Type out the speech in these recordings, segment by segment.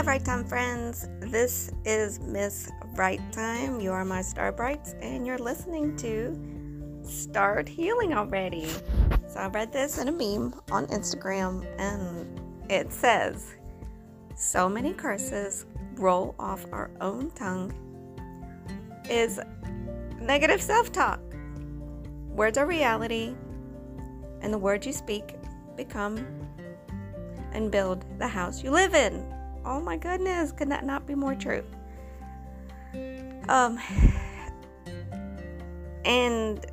Hi, Right Time friends. This is Miss Right Time. You are my Star Brights, and you're listening to Start Healing Already. So, I read this in a meme on Instagram, and it says, So many curses roll off our own tongue is negative self talk. Words are reality, and the words you speak become and build the house you live in. Oh my goodness, could that not be more true? Um, and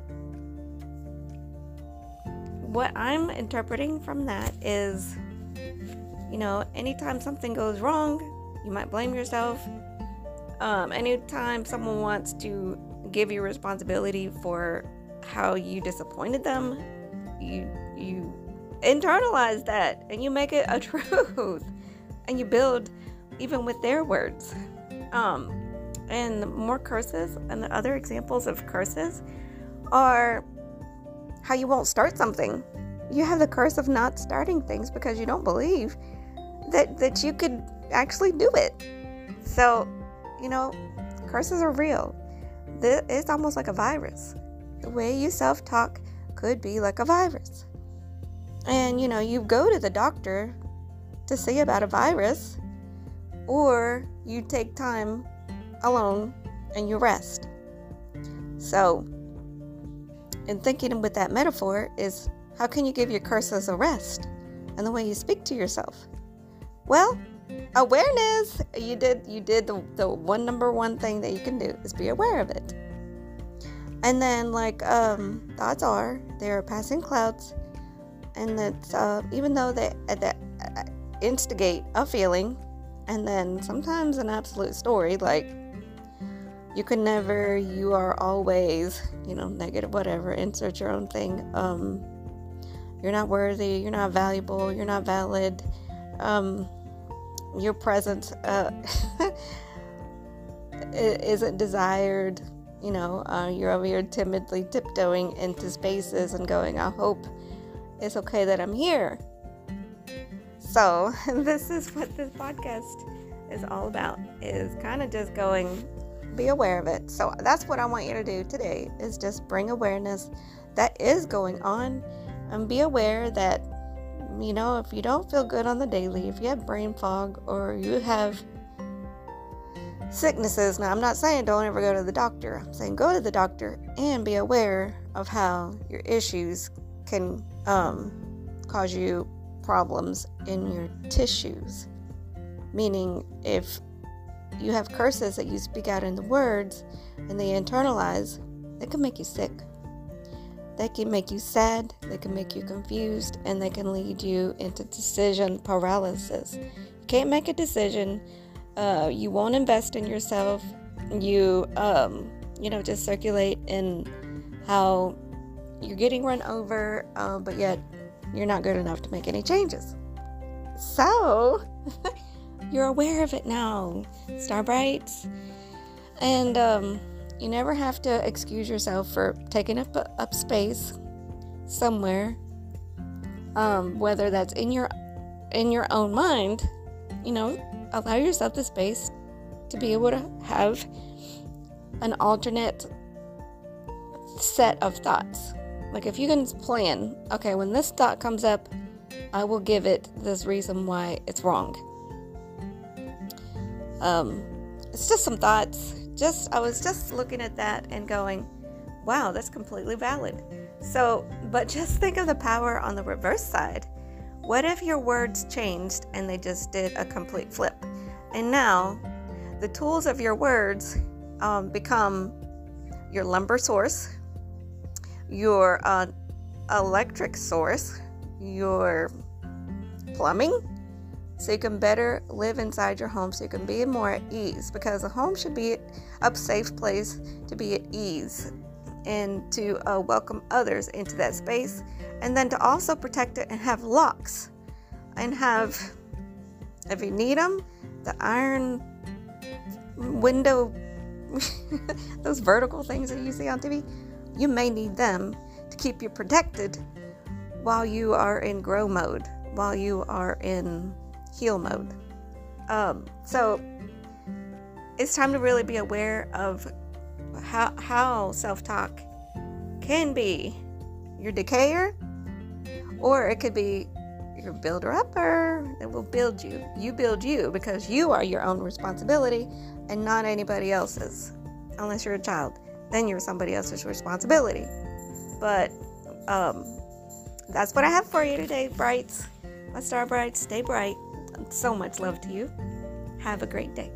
what I'm interpreting from that is, you know, anytime something goes wrong, you might blame yourself. Um, anytime someone wants to give you responsibility for how you disappointed them, you you internalize that and you make it a truth and you build even with their words. Um and more curses and the other examples of curses are how you won't start something. You have the curse of not starting things because you don't believe that that you could actually do it. So you know curses are real. It's almost like a virus. The way you self-talk could be like a virus. And you know, you go to the doctor to see about a virus, or you take time alone and you rest. So, in thinking with that metaphor, is how can you give your curses a rest and the way you speak to yourself? Well, awareness. You did you did the, the one number one thing that you can do is be aware of it. And then like um thoughts are they are passing clouds and that uh, even though they that uh, instigate a feeling and then sometimes an absolute story like you can never you are always you know negative whatever insert your own thing um you're not worthy you're not valuable you're not valid um your presence uh isn't desired you know uh, you're over here timidly tiptoeing into spaces and going i hope it's okay that I'm here. So, this is what this podcast is all about is kind of just going be aware of it. So, that's what I want you to do today is just bring awareness that is going on and be aware that you know, if you don't feel good on the daily, if you have brain fog or you have sicknesses. Now, I'm not saying don't ever go to the doctor. I'm saying go to the doctor and be aware of how your issues can um, cause you problems in your tissues. Meaning, if you have curses that you speak out in the words and they internalize, they can make you sick. They can make you sad, they can make you confused, and they can lead you into decision paralysis. You can't make a decision, uh, you won't invest in yourself, you, um, you know, just circulate in how you're getting run over, uh, but yet you're not good enough to make any changes. So, you're aware of it now, Starbright. And um, you never have to excuse yourself for taking up up space somewhere, um, whether that's in your in your own mind. You know, allow yourself the space to be able to have an alternate set of thoughts like if you can plan, okay, when this thought comes up, I will give it this reason why it's wrong. Um, it's just some thoughts. Just I was just looking at that and going, wow, that's completely valid. So, but just think of the power on the reverse side. What if your words changed and they just did a complete flip? And now the tools of your words um, become your lumber source, your uh, electric source, your plumbing, so you can better live inside your home so you can be more at ease because a home should be a safe place to be at ease and to uh, welcome others into that space and then to also protect it and have locks and have if you need them the iron window those vertical things that you see on tv you may need them to keep you protected while you are in grow mode, while you are in heal mode. Um, so it's time to really be aware of how how self-talk can be your decayer or it could be your builder upper that will build you. You build you because you are your own responsibility and not anybody else's. Unless you're a child, then you're somebody else's responsibility. But um, that's what I have for you today, brights. My star brights, stay bright. So much love to you. Have a great day.